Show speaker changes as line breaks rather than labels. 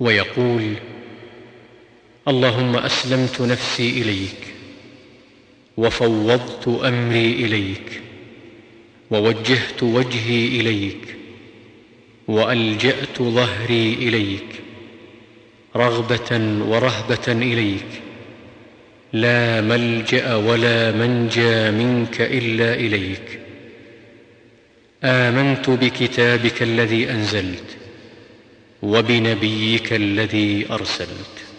ويقول اللهم أسلمت نفسي إليك وفوضت أمري إليك ووجهت وجهي إليك وألجأت ظهري إليك رغبة ورهبة إليك لا ملجأ ولا منجى منك إلا إليك آمنت بكتابك الذي أنزلت وبنبيك الذي أرسلت.